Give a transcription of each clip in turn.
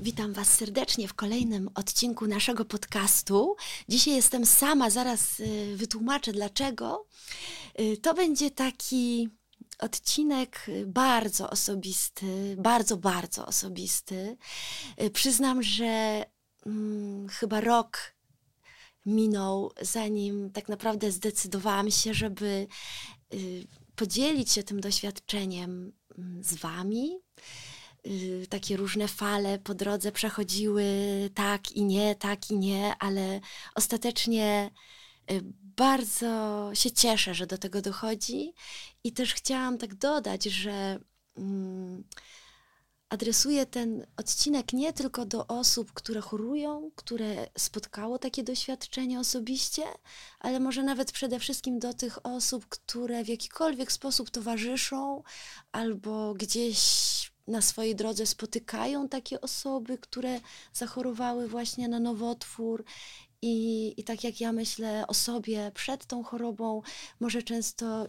Witam Was serdecznie w kolejnym odcinku naszego podcastu. Dzisiaj jestem sama, zaraz y, wytłumaczę dlaczego. Y, to będzie taki odcinek bardzo osobisty, bardzo, bardzo osobisty. Y, przyznam, że hmm, chyba rok minął, zanim tak naprawdę zdecydowałam się, żeby podzielić się tym doświadczeniem mm, z Wami Y, takie różne fale po drodze przechodziły tak i nie, tak i nie, ale ostatecznie y, bardzo się cieszę, że do tego dochodzi. I też chciałam tak dodać, że mm, adresuję ten odcinek nie tylko do osób, które chorują, które spotkało takie doświadczenie osobiście, ale może nawet przede wszystkim do tych osób, które w jakikolwiek sposób towarzyszą albo gdzieś na swojej drodze spotykają takie osoby, które zachorowały właśnie na nowotwór. I, I tak jak ja myślę o sobie przed tą chorobą, może często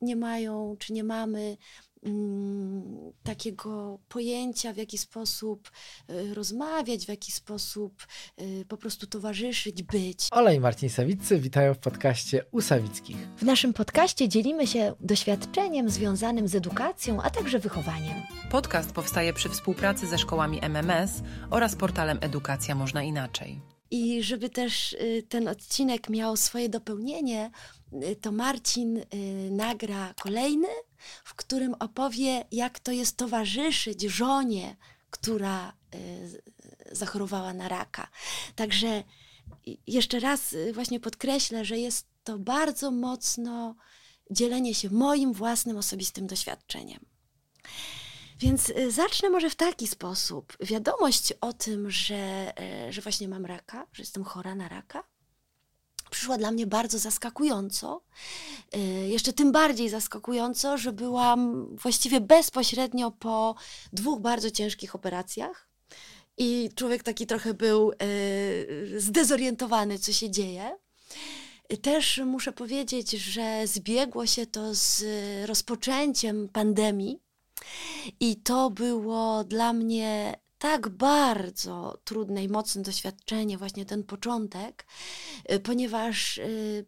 nie mają czy nie mamy Mm, takiego pojęcia, w jaki sposób y, rozmawiać, w jaki sposób y, po prostu towarzyszyć, być. Ola i Marcin Sawiccy witają w podcaście U Sawickich. W naszym podcaście dzielimy się doświadczeniem związanym z edukacją, a także wychowaniem. Podcast powstaje przy współpracy ze szkołami MMS oraz portalem Edukacja Można Inaczej. I żeby też y, ten odcinek miał swoje dopełnienie, to Marcin nagra kolejny, w którym opowie, jak to jest towarzyszyć żonie, która y, zachorowała na raka. Także jeszcze raz y, właśnie podkreślę, że jest to bardzo mocno dzielenie się moim własnym osobistym doświadczeniem. Więc y, zacznę może w taki sposób. Wiadomość o tym, że, że właśnie mam raka, że jestem chora na raka, przyszła dla mnie bardzo zaskakująco. Y, jeszcze tym bardziej zaskakująco, że byłam właściwie bezpośrednio po dwóch bardzo ciężkich operacjach. I człowiek taki trochę był y, zdezorientowany, co się dzieje. Też muszę powiedzieć, że zbiegło się to z rozpoczęciem pandemii. I to było dla mnie tak bardzo trudne i mocne doświadczenie, właśnie ten początek, y, ponieważ y,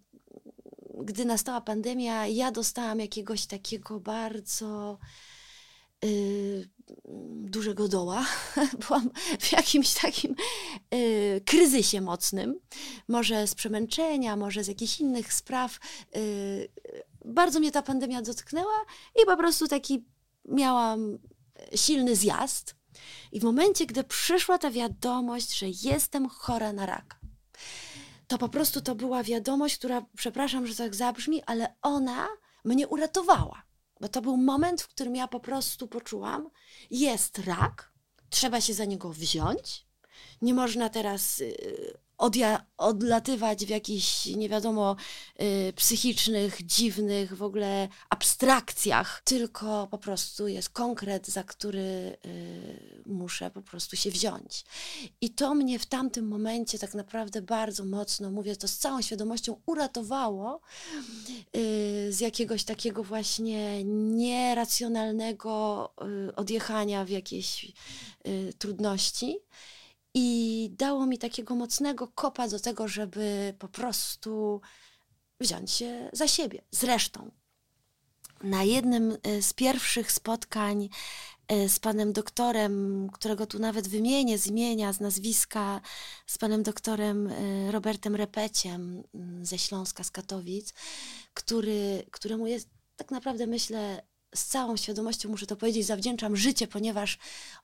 gdy nastała pandemia, ja dostałam jakiegoś takiego bardzo y, dużego doła. Byłam w jakimś takim kryzysie mocnym, może z przemęczenia, może z jakichś innych spraw. Bardzo mnie ta pandemia dotknęła i po prostu taki miałam silny zjazd. I w momencie, gdy przyszła ta wiadomość, że jestem chora na raka, to po prostu to była wiadomość, która, przepraszam, że tak zabrzmi, ale ona mnie uratowała. Bo to był moment, w którym ja po prostu poczułam, jest rak, trzeba się za niego wziąć. Nie można teraz y, odja- odlatywać w jakichś, nie wiadomo, y, psychicznych, dziwnych w ogóle abstrakcjach, tylko po prostu jest konkret, za który y, muszę po prostu się wziąć. I to mnie w tamtym momencie tak naprawdę bardzo mocno, mówię to z całą świadomością, uratowało y, z jakiegoś takiego właśnie nieracjonalnego y, odjechania w jakieś y, trudności i dało mi takiego mocnego kopa do tego, żeby po prostu wziąć się za siebie. Zresztą, na jednym e, z pierwszych spotkań e, z panem doktorem, którego tu nawet wymienię z imienia, z nazwiska, z panem doktorem e, Robertem Repeciem mm, ze Śląska, z Katowic, który, któremu jest tak naprawdę myślę, z całą świadomością muszę to powiedzieć, zawdzięczam życie, ponieważ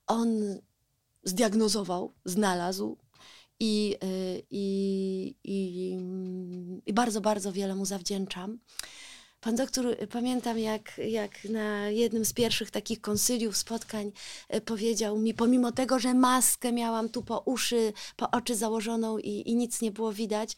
on zdiagnozował, znalazł i, y, i, i, i bardzo, bardzo wiele mu zawdzięczam. Pan doktor, pamiętam jak, jak na jednym z pierwszych takich konsyliów, spotkań y, powiedział mi, pomimo tego, że maskę miałam tu po uszy, po oczy założoną i, i nic nie było widać,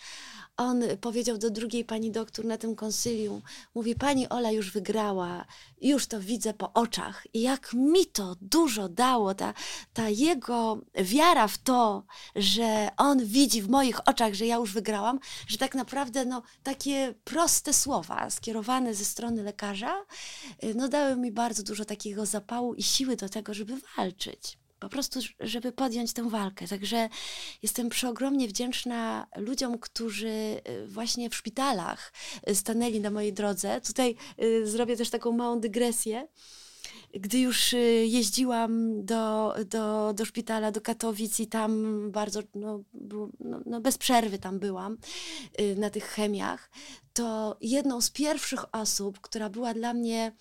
on powiedział do drugiej pani doktor na tym konsylium, mówi, pani Ola już wygrała, już to widzę po oczach. I jak mi to dużo dało, ta, ta jego wiara w to, że on widzi w moich oczach, że ja już wygrałam, że tak naprawdę no, takie proste słowa skierowane ze strony lekarza, no dały mi bardzo dużo takiego zapału i siły do tego, żeby walczyć. Po prostu, żeby podjąć tę walkę. Także jestem przeogromnie wdzięczna ludziom, którzy y, właśnie w szpitalach y, stanęli na mojej drodze. Tutaj y, zrobię też taką małą dygresję gdy już jeździłam do, do, do szpitala, do Katowic i tam bardzo, no, no, no, bez przerwy tam byłam na tych chemiach, to jedną z pierwszych osób, która była dla mnie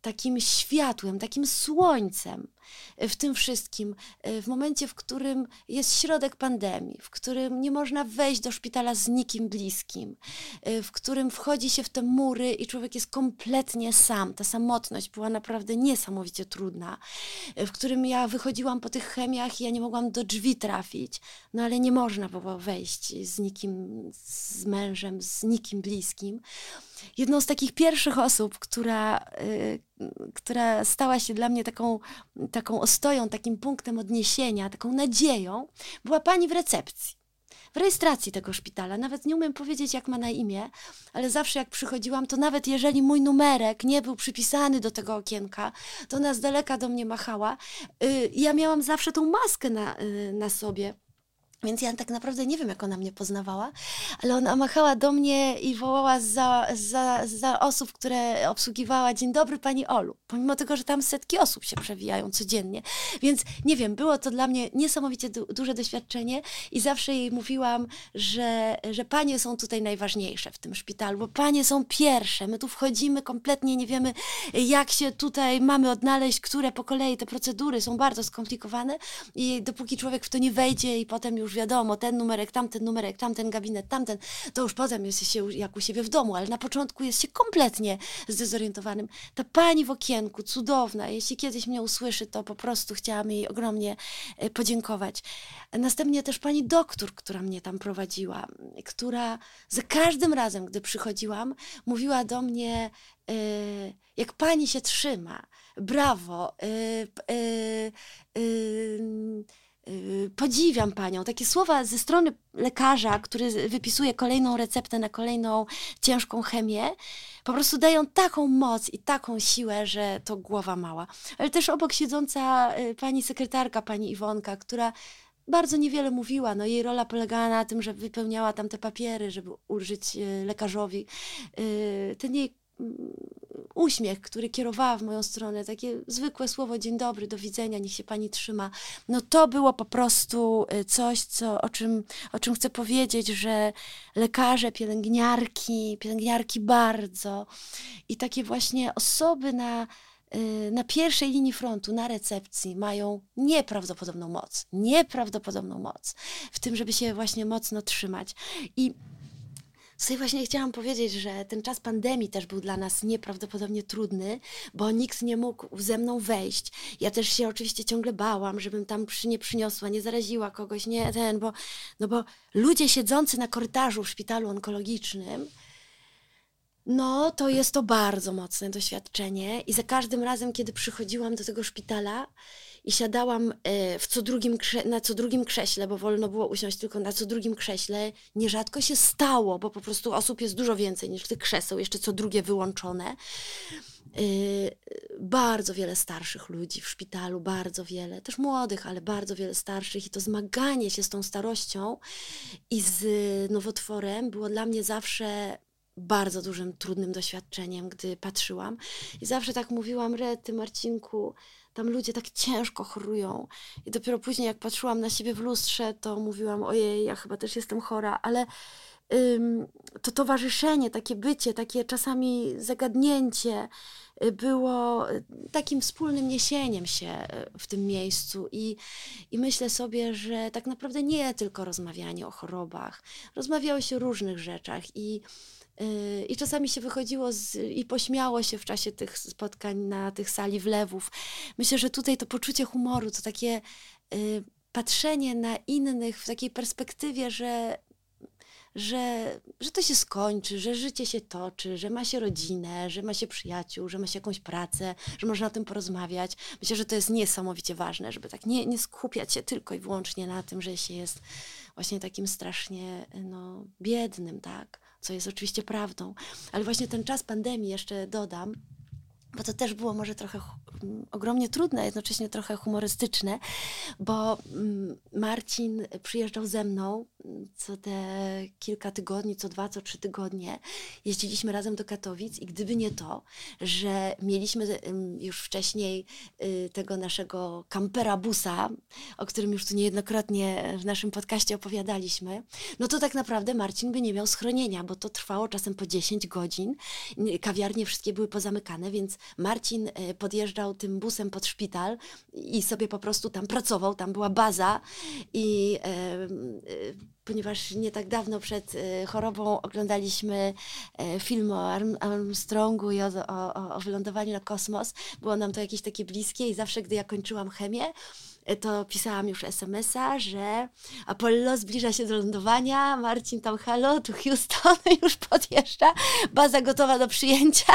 takim światłem, takim słońcem w tym wszystkim, e, w momencie, w którym jest środek pandemii, w którym nie można wejść do szpitala z nikim bliskim, e, w którym wchodzi się w te mury i człowiek jest kompletnie sam. Ta samotność była naprawdę niesamowicie trudna, e, w którym ja wychodziłam po tych chemiach i ja nie mogłam do drzwi trafić, no ale nie można było wejść z nikim, z mężem, z nikim bliskim jedną z takich pierwszych osób, która, która stała się dla mnie taką, taką ostoją, takim punktem odniesienia, taką nadzieją, była pani w recepcji. W rejestracji tego szpitala. Nawet nie umiem powiedzieć, jak ma na imię, ale zawsze jak przychodziłam, to nawet jeżeli mój numerek nie był przypisany do tego okienka, to ona z daleka do mnie machała. Y, ja miałam zawsze tą maskę na, y, na sobie więc ja tak naprawdę nie wiem, jak ona mnie poznawała, ale ona machała do mnie i wołała za, za, za osób, które obsługiwała Dzień dobry Pani Olu, pomimo tego, że tam setki osób się przewijają codziennie. Więc nie wiem, było to dla mnie niesamowicie du duże doświadczenie i zawsze jej mówiłam, że, że Panie są tutaj najważniejsze w tym szpitalu, bo Panie są pierwsze. My tu wchodzimy kompletnie, nie wiemy, jak się tutaj mamy odnaleźć, które po kolei te procedury są bardzo skomplikowane i dopóki człowiek w to nie wejdzie i potem już wiadomo, ten numerek, tamten numerek, tamten gabinet, tamten, to już potem jest się jak u siebie w domu, ale na początku jest się kompletnie zdezorientowanym. Ta pani w okienku, cudowna, jeśli kiedyś mnie usłyszy, to po prostu chciałam jej ogromnie e, podziękować. Następnie też pani doktor, która mnie tam prowadziła, która za każdym razem, gdy przychodziłam, mówiła do mnie, e, jak pani się trzyma, brawo, yy, yy, Y, podziwiam panią. Takie słowa ze strony lekarza, który wypisuje kolejną receptę na kolejną ciężką chemię, po prostu dają taką moc i taką siłę, że to głowa mała. Ale też obok siedząca y, pani sekretarka, pani Iwonka, która bardzo niewiele mówiła. No, jej rola polegała na tym, że wypełniała tam te papiery, żeby ulżyć y, lekarzowi. Ten jej uśmiech, który kierowała w moją stronę, takie zwykłe słowo dzień dobry, do widzenia, niech się pani trzyma, no to było po prostu y, coś, co, o, czym, o czym chcę powiedzieć, że lekarze, pielęgniarki, pielęgniarki bardzo i takie właśnie osoby na, y, na pierwszej linii frontu, na recepcji mają nieprawdopodobną moc, nieprawdopodobną moc w tym, żeby się właśnie mocno trzymać. I Tutaj właśnie chciałam powiedzieć, że ten czas pandemii też był dla nas nieprawdopodobnie trudny, bo nikt nie mógł ze mną wejść. Ja też się oczywiście ciągle bałam, żebym tam przy, nie przyniosła, nie zaraziła kogoś, nie ten, bo, no bo ludzie siedzący na korytarzu w szpitalu onkologicznym, no, to jest to bardzo mocne doświadczenie i za każdym razem, kiedy przychodziłam do tego szpitala, i siadałam e, w co drugim na co drugim krześle, bo wolno było usiąść tylko na co drugim krześle. Nierzadko się stało, bo po prostu osób jest dużo więcej niż tych krzeseł, jeszcze co drugie wyłączone. E, bardzo wiele starszych ludzi w szpitalu, bardzo wiele, też młodych, ale bardzo wiele starszych i to zmaganie się z tą starością i z nowotworem było dla mnie zawsze bardzo dużym, trudnym doświadczeniem, gdy patrzyłam. I zawsze tak mówiłam, Rety, Marcinku, tam ludzie tak ciężko chorują. I dopiero później, jak patrzyłam na siebie w lustrze, to mówiłam, ojej, ja chyba też jestem chora, ale ym, to towarzyszenie, takie bycie, takie czasami zagadnięcie było y, takim wspólnym niesieniem się y, w tym miejscu. I, I myślę sobie, że tak naprawdę nie tylko rozmawianie o chorobach, rozmawiało się o różnych rzeczach. I i czasami się wychodziło z, i pośmiało się w czasie tych spotkań na tych sali wlewów. Myślę, że tutaj to poczucie humoru, to takie y, patrzenie na innych w takiej perspektywie, że, że, że to się skończy, że życie się toczy, że ma się rodzinę, że ma się przyjaciół, że ma się jakąś pracę, że można o tym porozmawiać. Myślę, że to jest niesamowicie ważne, żeby tak nie, nie skupiać się tylko i wyłącznie na tym, że się jest właśnie takim strasznie no, biednym, tak? co jest oczywiście prawdą. Ale właśnie ten czas pandemii, jeszcze dodam, bo to też było może trochę mm, ogromnie trudne, jednocześnie trochę humorystyczne, bo mm, Marcin przyjeżdżał ze mną mm, co te kilka tygodni, co dwa, co trzy tygodnie. Jeździliśmy razem do Katowic i gdyby nie to, że mieliśmy już wcześniej y, tego naszego kampera busa, o którym już tu niejednokrotnie w naszym podcaście opowiadaliśmy, no to tak naprawdę Marcin by nie miał schronienia, bo to trwało czasem po 10 godzin. Kawiarnie wszystkie były pozamykane, więc Marcin e, podjeżdżał tym busem pod szpital i sobie po prostu tam pracował, tam była baza i e, e, ponieważ nie tak dawno przed chorobą oglądaliśmy film o Armstrongu i o, o, o wylądowaniu na kosmos, było nam to jakieś takie bliskie i zawsze, gdy ja kończyłam chemię, to pisałam już SMS-a, że Apollo zbliża się do lądowania, Marcin tam halo, tu Houston już podjeżdża, baza gotowa do przyjęcia.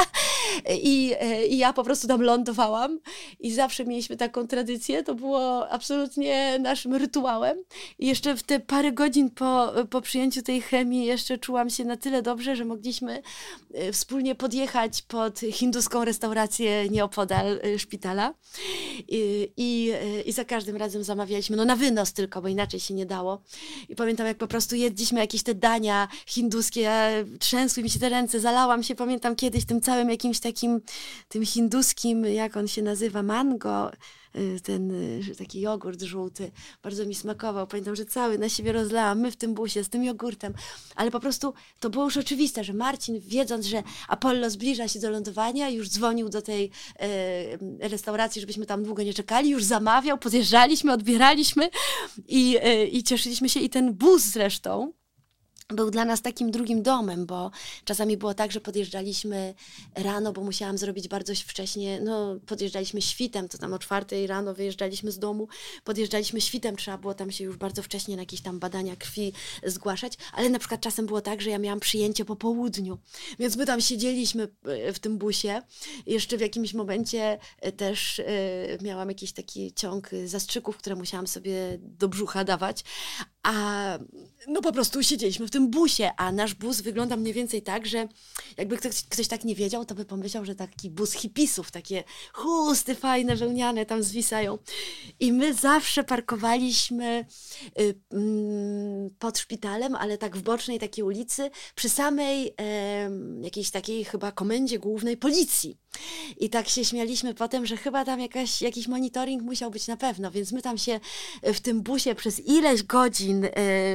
I, i ja po prostu tam lądowałam. I zawsze mieliśmy taką tradycję, to było absolutnie naszym rytuałem. I jeszcze w te parę godzin po, po przyjęciu tej chemii jeszcze czułam się na tyle dobrze, że mogliśmy e, wspólnie podjechać pod hinduską restaurację nieopodal e, szpitala. I, i, e, i za każdym każdym razem zamawialiśmy, no na wynos tylko, bo inaczej się nie dało. I pamiętam, jak po prostu jedliśmy jakieś te dania hinduskie, trzęsły mi się te ręce, zalałam się, pamiętam kiedyś tym całym jakimś takim, tym hinduskim, jak on się nazywa, mango, ten y, taki jogurt żółty. Bardzo mi smakował. Pamiętam, że cały na siebie rozlałam, my w tym busie z tym jogurtem. Ale po prostu to było już oczywiste, że Marcin, wiedząc, że Apollo zbliża się do lądowania, już dzwonił do tej e, restauracji, żebyśmy tam długo nie czekali, już zamawiał, podjeżdżaliśmy, odbieraliśmy i, i cieszyliśmy się. I ten bus zresztą, był dla nas takim drugim domem, bo czasami było tak, że podjeżdżaliśmy rano, bo musiałam zrobić bardzo wcześnie, no podjeżdżaliśmy świtem, to tam o czwartej rano wyjeżdżaliśmy z domu, podjeżdżaliśmy świtem, trzeba było tam się już bardzo wcześnie na jakieś tam badania krwi zgłaszać, ale na przykład czasem było tak, że ja miałam przyjęcie po południu, więc my tam siedzieliśmy e, w tym busie, jeszcze w jakimś momencie e, też e, miałam jakiś taki ciąg zastrzyków, które musiałam sobie do brzucha dawać, a no po prostu siedzieliśmy w tym busie, a nasz bus wygląda mniej więcej tak, że jakby ktoś, ktoś tak nie wiedział, to by pomyślał, że taki bus hipisów, takie chusty fajne, wełniane tam zwisają. I my zawsze parkowaliśmy y, mm, pod szpitalem, ale tak w bocznej takiej ulicy, przy samej y, jakiejś takiej chyba komendzie głównej policji. I tak się śmialiśmy potem, że chyba tam jakaś, jakiś monitoring musiał być na pewno, więc my tam się w tym busie przez ileś godzin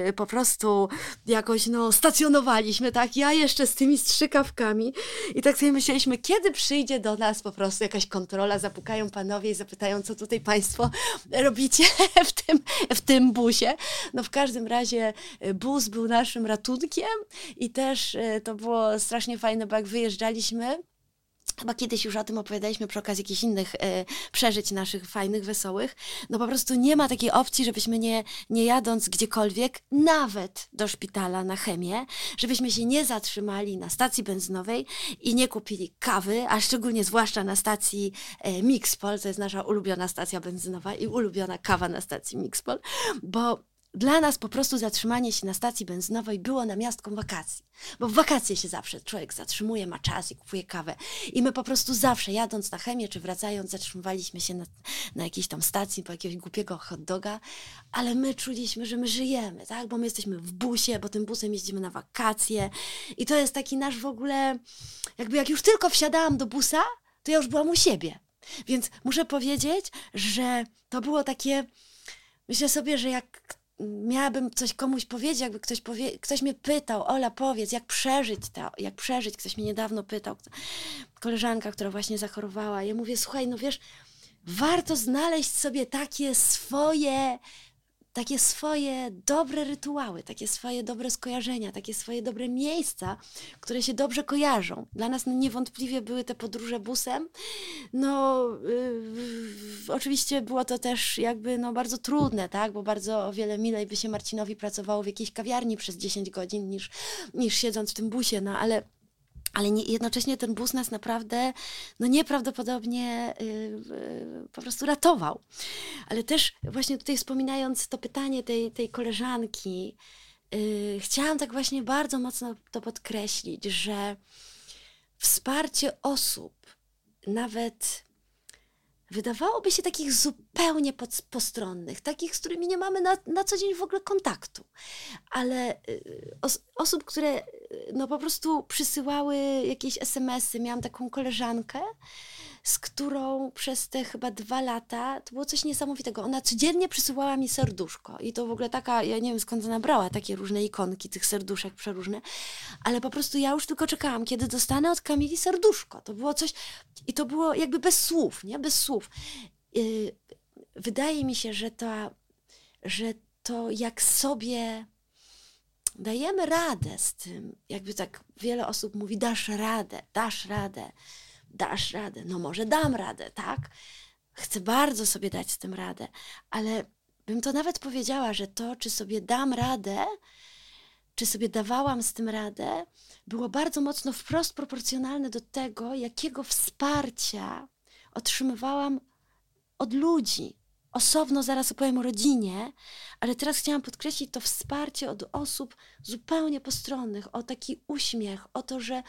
y, po prostu jakoś no, stacjonowaliśmy, tak? Ja jeszcze z tymi strzykawkami i tak sobie myśleliśmy, kiedy przyjdzie do nas po prostu jakaś kontrola, zapukają panowie i zapytają, co tutaj państwo robicie w tym, w tym busie. No w każdym razie y, bus był naszym ratunkiem i też y, to było strasznie fajne, bo jak wyjeżdżaliśmy, Chyba kiedyś już o tym opowiadaliśmy przy okazji jakichś innych e, przeżyć naszych fajnych, wesołych. No po prostu nie ma takiej opcji, żebyśmy nie, nie jadąc gdziekolwiek, nawet do szpitala na chemię, żebyśmy się nie zatrzymali na stacji benzynowej i nie kupili kawy, a szczególnie zwłaszcza na stacji e, Mixpol, to jest nasza ulubiona stacja benzynowa i ulubiona kawa na stacji Mixpol, bo dla nas po prostu zatrzymanie się na stacji benzynowej było namiastką wakacji. Bo w wakacje się zawsze człowiek zatrzymuje, ma czas i kupuje kawę. I my po prostu zawsze, jadąc na chemię czy wracając, zatrzymywaliśmy się na, na jakiejś tam stacji po jakiegoś głupiego hot doga, ale my czuliśmy, że my żyjemy, tak? Bo my jesteśmy w busie, bo tym busem jeździmy na wakacje. I to jest taki nasz w ogóle, jakby jak już tylko wsiadałam do busa, to ja już byłam u siebie. Więc muszę powiedzieć, że to było takie. Myślę sobie, że jak miałabym coś komuś powiedzieć, jakby ktoś, powie, ktoś mnie pytał, Ola, powiedz, jak przeżyć to, jak przeżyć, ktoś mnie niedawno pytał, koleżanka, która właśnie zachorowała, ja mówię, słuchaj, no wiesz, warto znaleźć sobie takie swoje takie swoje dobre rytuały, takie swoje dobre skojarzenia, takie swoje dobre miejsca, które się dobrze kojarzą. Dla nas niewątpliwie były te podróże busem. No, yy, oczywiście było to też jakby no, bardzo trudne, tak? bo bardzo o wiele milej by się Marcinowi pracowało w jakiejś kawiarni przez 10 godzin niż, niż siedząc w tym busie, no ale ale nie, jednocześnie ten bus nas naprawdę no nieprawdopodobnie yy, yy, po prostu ratował. Ale też właśnie tutaj wspominając to pytanie tej, tej koleżanki, yy, chciałam tak właśnie bardzo mocno to podkreślić, że wsparcie osób nawet wydawałoby się takich zupełnie pod, postronnych, takich, z którymi nie mamy na, na co dzień w ogóle kontaktu. Ale y, os, osób, które y, no po prostu przysyłały jakieś SMS-y. Miałam taką koleżankę, z którą przez te chyba dwa lata, to było coś niesamowitego. Ona codziennie przysyłała mi serduszko i to w ogóle taka, ja nie wiem skąd ona brała takie różne ikonki tych serduszek przeróżne, ale po prostu ja już tylko czekałam, kiedy dostanę od Kamili serduszko. To było coś i to było jakby bez słów, nie? Bez słów. Yy, wydaje mi się, że to, że to jak sobie dajemy radę z tym, jakby tak wiele osób mówi, dasz radę, dasz radę dasz radę. No może dam radę, tak? Chcę bardzo sobie dać z tym radę, ale bym to nawet powiedziała, że to, czy sobie dam radę, czy sobie dawałam z tym radę, było bardzo mocno wprost proporcjonalne do tego, jakiego wsparcia otrzymywałam od ludzi. Osobno zaraz opowiem o rodzinie, ale teraz chciałam podkreślić to wsparcie od osób zupełnie postronnych, o taki uśmiech, o to, że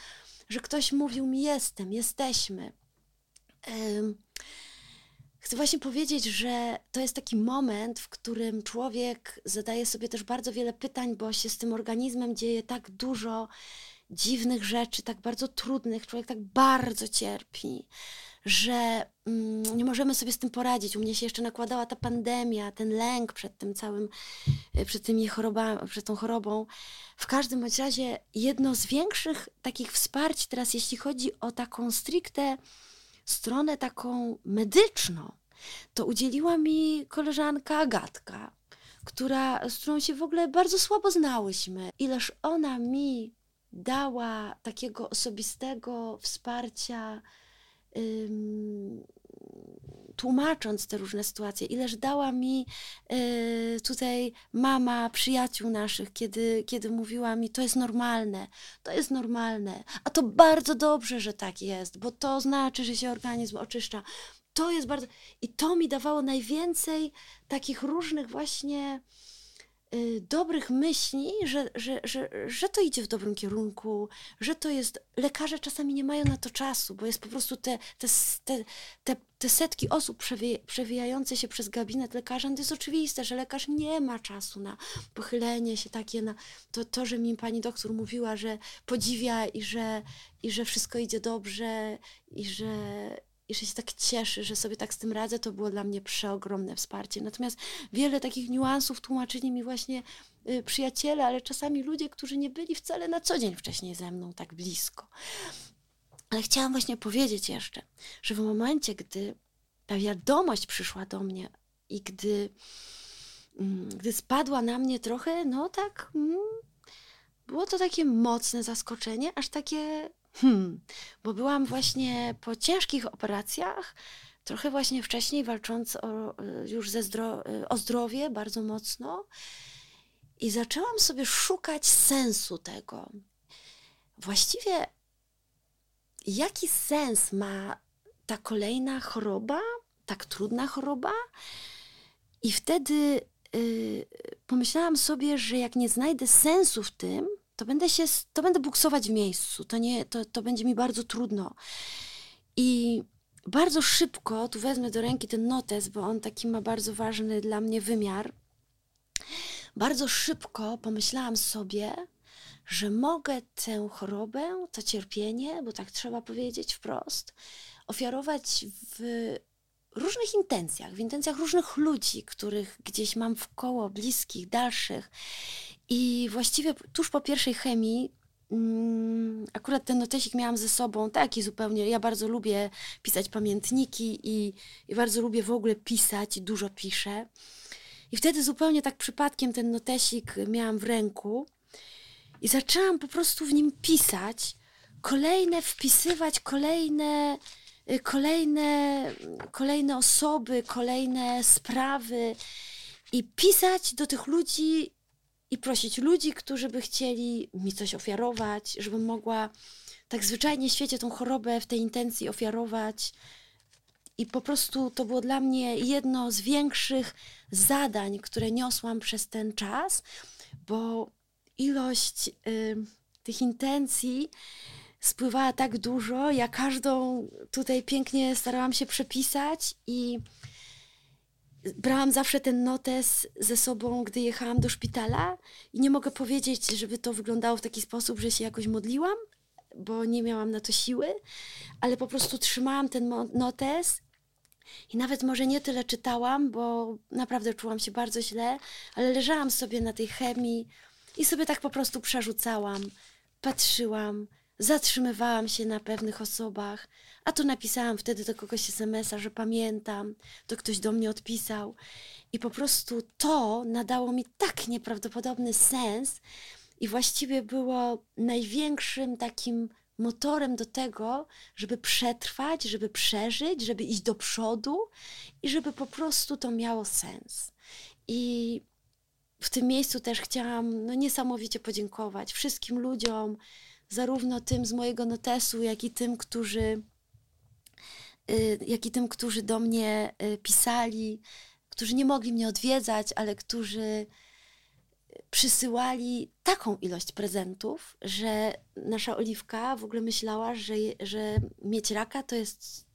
że ktoś mówił mi jestem, jesteśmy. Chcę właśnie powiedzieć, że to jest taki moment, w którym człowiek zadaje sobie też bardzo wiele pytań, bo się z tym organizmem dzieje tak dużo dziwnych rzeczy, tak bardzo trudnych. Człowiek tak bardzo cierpi że mm, nie możemy sobie z tym poradzić. U mnie się jeszcze nakładała ta pandemia, ten lęk przed tym całym, y, przed tymi chorobami, przed tą chorobą. W każdym bądź razie jedno z większych takich wsparć teraz, jeśli chodzi o taką stricte stronę taką medyczną, to udzieliła mi koleżanka Agatka, która, z którą się w ogóle bardzo słabo znałyśmy. Ileż ona mi dała takiego osobistego wsparcia, tłumacząc te różne sytuacje, ileż dała mi y, tutaj mama przyjaciół naszych, kiedy, kiedy mówiła mi, to jest normalne, to jest normalne, a to bardzo dobrze, że tak jest, bo to znaczy, że się organizm oczyszcza. To jest bardzo. I to mi dawało najwięcej takich różnych właśnie dobrych myśli, że, że, że, że to idzie w dobrym kierunku, że to jest. Lekarze czasami nie mają na to czasu, bo jest po prostu te, te, te, te, setki osób przewijające się przez gabinet lekarza. No to jest oczywiste, że lekarz nie ma czasu na pochylenie się takie na to, to że mi pani doktor mówiła, że podziwia i że, i że wszystko idzie dobrze i że, i że się tak cieszy, że sobie tak z tym radzę, to było dla mnie przeogromne wsparcie. Natomiast wiele takich niuansów tłumaczyli mi właśnie y, przyjaciele, ale czasami ludzie, którzy nie byli wcale na co dzień wcześniej ze mną tak blisko. Ale chciałam właśnie powiedzieć jeszcze, że w momencie, gdy ta wiadomość przyszła do mnie i gdy, mm, gdy spadła na mnie trochę, no tak, mm, było to takie mocne zaskoczenie, aż takie Hmm, bo byłam właśnie po ciężkich operacjach, trochę właśnie wcześniej walcząc o, już ze zdro o zdrowie bardzo mocno i zaczęłam sobie szukać sensu tego. Właściwie jaki sens ma ta kolejna choroba, tak trudna choroba? I wtedy yy, pomyślałam sobie, że jak nie znajdę sensu w tym, to będę się, to będę buksować w miejscu, to, nie, to, to będzie mi bardzo trudno. I bardzo szybko, tu wezmę do ręki ten notes, bo on taki ma bardzo ważny dla mnie wymiar. Bardzo szybko pomyślałam sobie, że mogę tę chorobę, to cierpienie, bo tak trzeba powiedzieć wprost, ofiarować w różnych intencjach, w intencjach różnych ludzi, których gdzieś mam w koło, bliskich, dalszych. I właściwie tuż po pierwszej chemii mm, akurat ten notesik miałam ze sobą taki zupełnie. Ja bardzo lubię pisać pamiętniki i, i bardzo lubię w ogóle pisać dużo piszę. I wtedy zupełnie tak przypadkiem ten notesik miałam w ręku i zaczęłam po prostu w nim pisać, kolejne wpisywać, kolejne, y, kolejne, kolejne osoby, kolejne sprawy i pisać do tych ludzi i prosić ludzi, którzy by chcieli mi coś ofiarować, żebym mogła tak zwyczajnie w świecie tą chorobę w tej intencji ofiarować. I po prostu to było dla mnie jedno z większych zadań, które niosłam przez ten czas, bo ilość y, tych intencji spływała tak dużo. Ja każdą tutaj pięknie starałam się przepisać i brałam zawsze ten notes ze sobą, gdy jechałam do szpitala i nie mogę powiedzieć, żeby to wyglądało w taki sposób, że się jakoś modliłam, bo nie miałam na to siły, ale po prostu trzymałam ten notes i nawet może nie tyle czytałam, bo naprawdę czułam się bardzo źle, ale leżałam sobie na tej chemii i sobie tak po prostu przerzucałam, patrzyłam, zatrzymywałam się na pewnych osobach, a tu napisałam wtedy do kogoś SMS-a, że pamiętam, to ktoś do mnie odpisał. I po prostu to nadało mi tak nieprawdopodobny sens i właściwie było największym takim motorem do tego, żeby przetrwać, żeby przeżyć, żeby iść do przodu i żeby po prostu to miało sens. I w tym miejscu też chciałam no, niesamowicie podziękować wszystkim ludziom, zarówno tym z mojego notesu, jak i tym, którzy, y, jak i tym, którzy do mnie y, pisali, którzy nie mogli mnie odwiedzać, ale którzy przysyłali taką ilość prezentów, że nasza Oliwka w ogóle myślała, że, że mieć raka to jest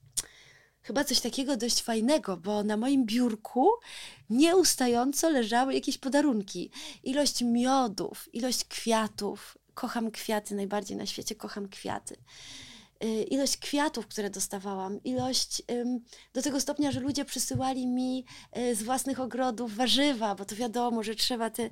chyba coś takiego dość fajnego, bo na moim biurku nieustająco leżały jakieś podarunki. Ilość miodów, ilość kwiatów. Kocham kwiaty, najbardziej na świecie kocham kwiaty. Y, ilość kwiatów, które dostawałam, ilość do tego stopnia, że ludzie przysyłali mi y, z własnych ogrodów warzywa, bo to wiadomo, że trzeba te,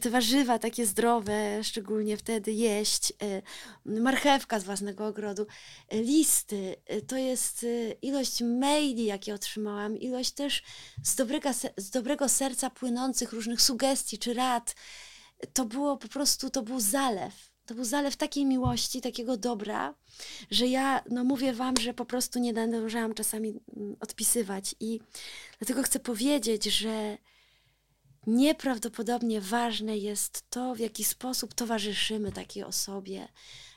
te warzywa takie zdrowe, szczególnie wtedy jeść, y, marchewka z własnego ogrodu, listy, to jest ilość maili, jakie otrzymałam, ilość też z z dobrego serca płynących różnych sugestii czy rad. To było po prostu, to był zalew to był zalew takiej miłości, takiego dobra, że ja, no mówię wam, że po prostu nie nadążałam czasami mm, odpisywać. I dlatego chcę powiedzieć, że nieprawdopodobnie ważne jest to, w jaki sposób towarzyszymy takiej osobie,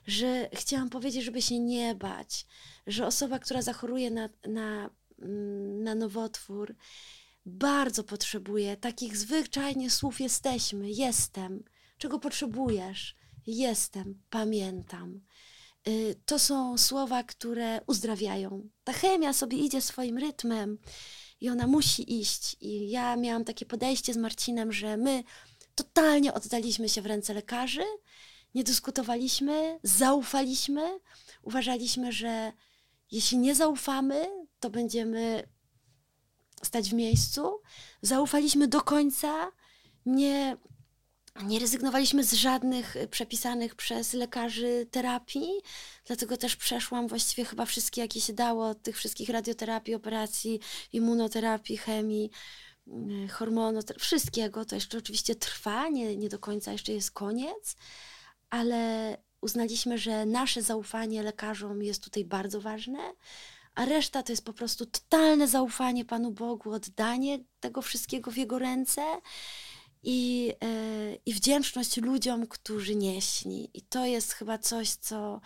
że chciałam powiedzieć, żeby się nie bać, że osoba, która zachoruje na, na, mm, na nowotwór, bardzo potrzebuje takich zwyczajnie słów jesteśmy, jestem, czego potrzebujesz jestem, pamiętam. Y, to są słowa, które uzdrawiają. Ta chemia sobie idzie swoim rytmem i ona musi iść. I ja miałam takie podejście z Marcinem, że my totalnie oddaliśmy się w ręce lekarzy, nie dyskutowaliśmy, zaufaliśmy, uważaliśmy, że jeśli nie zaufamy, to będziemy stać w miejscu. Zaufaliśmy do końca, nie nie rezygnowaliśmy z żadnych y, przepisanych przez lekarzy terapii, dlatego też przeszłam właściwie chyba wszystkie, jakie się dało, tych wszystkich radioterapii, operacji, immunoterapii, chemii, y, hormonoterapii, wszystkiego. To jeszcze oczywiście trwa, nie, nie do końca jeszcze jest koniec, ale uznaliśmy, że nasze zaufanie lekarzom jest tutaj bardzo ważne, a reszta to jest po prostu totalne zaufanie Panu Bogu, oddanie tego wszystkiego w Jego ręce i, e, i wdzięczność ludziom, którzy nieśli. I to jest chyba coś, co,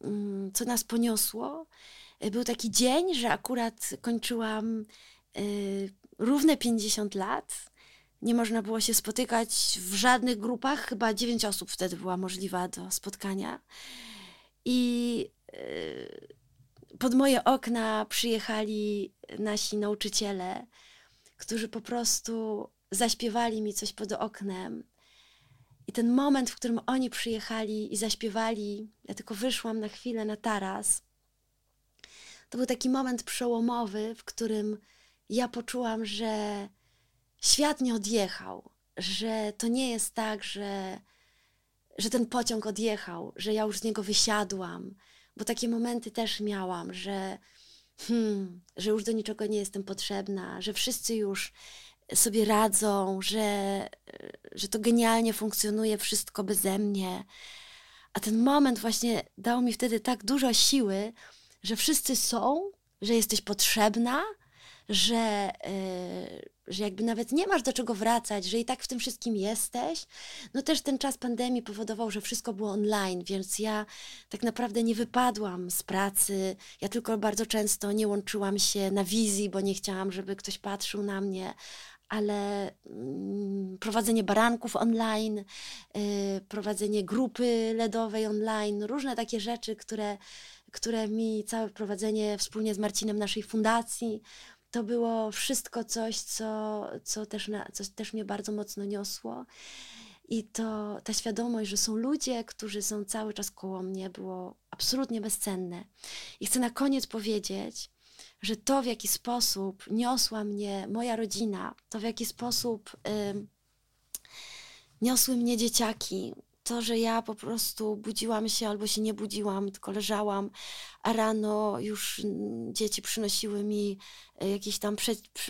mm, co nas poniosło. E, był taki dzień, że akurat kończyłam e, równe 50 lat. Nie można było się spotykać w żadnych grupach, chyba 9 osób wtedy była możliwa do spotkania. I pod moje okna przyjechali nasi nauczyciele, którzy po prostu zaśpiewali mi coś pod oknem. I ten moment, w którym oni przyjechali i zaśpiewali, ja tylko wyszłam na chwilę na taras, to był taki moment przełomowy, w którym ja poczułam, że świat nie odjechał, że to nie jest tak, że, że ten pociąg odjechał, że ja już z niego wysiadłam, bo takie momenty też miałam, że, hmm, że już do niczego nie jestem potrzebna, że wszyscy już sobie radzą, że, że to genialnie funkcjonuje wszystko beze mnie. A ten moment właśnie dał mi wtedy tak dużo siły, że wszyscy są, że jesteś potrzebna, że, yy, że jakby nawet nie masz do czego wracać, że i tak w tym wszystkim jesteś. No też ten czas pandemii powodował, że wszystko było online, więc ja tak naprawdę nie wypadłam z pracy. Ja tylko bardzo często nie łączyłam się na wizji, bo nie chciałam, żeby ktoś patrzył na mnie, ale mm, prowadzenie baranków online, y, prowadzenie grupy LEDowej online, różne takie rzeczy, które, które mi całe prowadzenie wspólnie z Marcinem naszej fundacji, to było wszystko coś, co, co, też, na, co też mnie bardzo mocno niosło. I to ta świadomość, że są ludzie, którzy są cały czas koło mnie, było absolutnie bezcenne. I chcę na koniec powiedzieć, że to, w jaki sposób niosła mnie moja rodzina, to w jaki sposób y, niosły mnie dzieciaki, to, że ja po prostu budziłam się albo się nie budziłam, tylko leżałam, a rano już dzieci przynosiły mi e, jakieś tam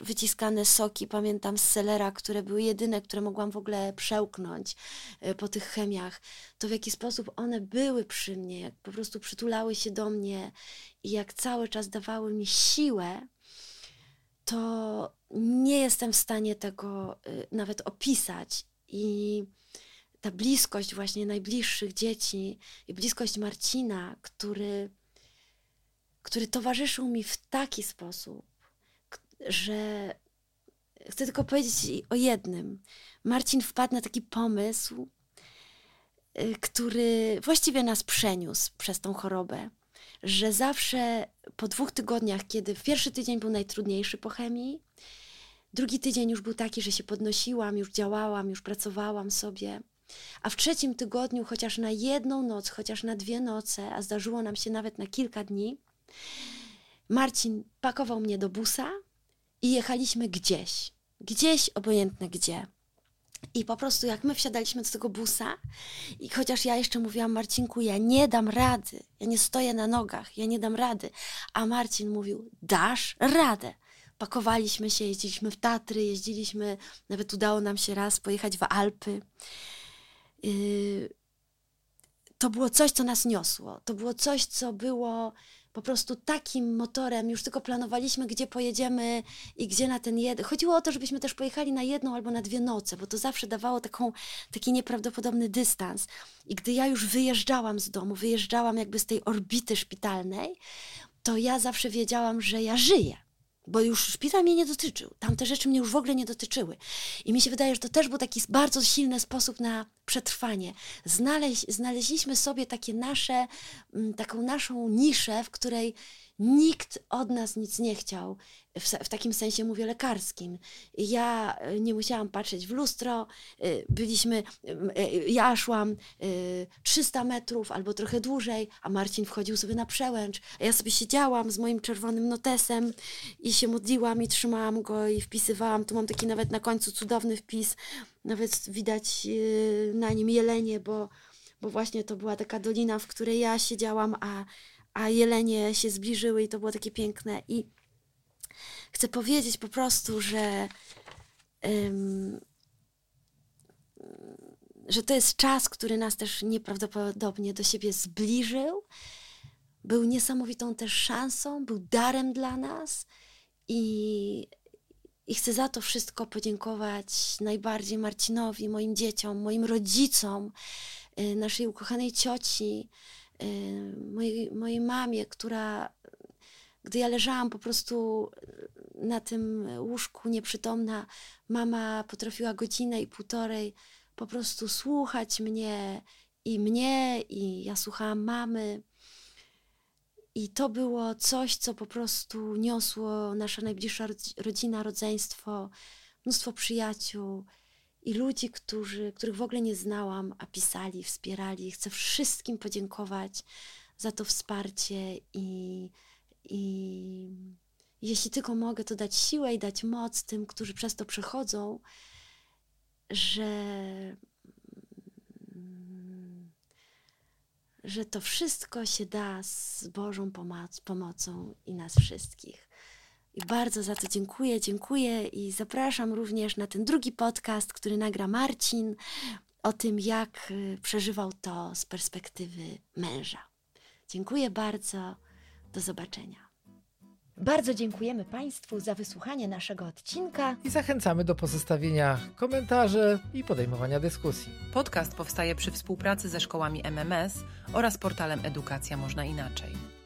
wyciskane soki, pamiętam z selera, które były jedyne, które mogłam w ogóle przełknąć e, po tych chemiach. To w jaki sposób one były przy mnie, jak po prostu przytulały się do mnie i jak cały czas dawały mi siłę, to nie jestem w stanie tego e, nawet opisać. I ta bliskość właśnie najbliższych dzieci i bliskość Marcina, który, który towarzyszył mi w taki sposób, że chcę tylko powiedzieć o jednym. Marcin wpadł na taki pomysł, y, który właściwie nas przeniósł przez tą chorobę, że zawsze po dwóch tygodniach, kiedy pierwszy tydzień był najtrudniejszy po chemii, drugi tydzień już był taki, że się podnosiłam, już działałam, już pracowałam sobie, a w trzecim tygodniu, chociaż na jedną noc, chociaż na dwie noce, a zdarzyło nam się nawet na kilka dni, Marcin pakował mnie do busa i jechaliśmy gdzieś. Gdzieś, obojętne gdzie. I po prostu jak my wsiadaliśmy do tego busa i chociaż ja jeszcze mówiłam Marcinku, ja nie dam rady, ja nie stoję na nogach, ja nie dam rady, a Marcin mówił, dasz radę. Pakowaliśmy się, jeździliśmy w Tatry, jeździliśmy, nawet udało nam się raz pojechać w Alpy. Yy, to było coś, co nas niosło. To było coś, co było po prostu takim motorem. Już tylko planowaliśmy, gdzie pojedziemy i gdzie na ten jeden. Chodziło o to, żebyśmy też pojechali na jedną albo na dwie noce, bo to zawsze dawało taką, taki nieprawdopodobny dystans. I gdy ja już wyjeżdżałam z domu, wyjeżdżałam jakby z tej orbity szpitalnej, to ja zawsze wiedziałam, że ja żyję bo już szpital mnie nie dotyczył. Tamte rzeczy mnie już w ogóle nie dotyczyły. I mi się wydaje, że to też był taki bardzo silny sposób na przetrwanie. Znaleź, znaleźliśmy sobie takie nasze, mm, taką naszą niszę, w której nikt od nas nic nie chciał, w, w, takim sensie mówię lekarskim. Ja e, nie musiałam patrzeć w lustro, e, byliśmy, e, ja szłam 300 metrów albo trochę dłużej, a Marcin wchodził sobie na przełęcz, a ja sobie siedziałam z moim czerwonym notesem i się modliłam i trzymałam go i wpisywałam. Tu mam taki nawet na końcu cudowny wpis, nawet widać na nim jelenie, bo, bo właśnie to była taka dolina, w której ja siedziałam, a a jelenie się zbliżyły i to było takie piękne. I chcę powiedzieć po prostu, że, um, że to jest czas, który nas też nieprawdopodobnie do siebie zbliżył. Był niesamowitą też szansą, był darem dla nas i, i chcę za to wszystko podziękować najbardziej Marcinowi, moim dzieciom, moim rodzicom, y, naszej ukochanej cioci, mojej, mojej mamie, która, gdy ja leżałam po prostu na tym łóżku nieprzytomna, mama potrafiła godzinę i półtorej po prostu słuchać mnie i mnie, i ja słuchałam mamy. I to było coś, co po prostu niosło nasza najbliższa rodzina, rodzeństwo, mnóstwo przyjaciół i ludzi, którzy, których w ogóle nie znałam, a pisali, wspierali. Chcę wszystkim podziękować za to wsparcie i, i jeśli tylko mogę, to dać siłę i dać moc tym, którzy przez to przechodzą, że, że to wszystko się da z Bożą pomoc, pomocą i nas wszystkich. I bardzo za to dziękuję, dziękuję i zapraszam również na ten drugi podcast, który nagra Marcin o tym, jak y, przeżywał to z perspektywy męża. Dziękuję bardzo. Do zobaczenia. Bardzo dziękujemy Państwu za wysłuchanie naszego odcinka i zachęcamy do pozostawienia komentarzy i podejmowania dyskusji. Podcast powstaje przy współpracy ze szkołami MMS oraz portalem Edukacja Można Inaczej.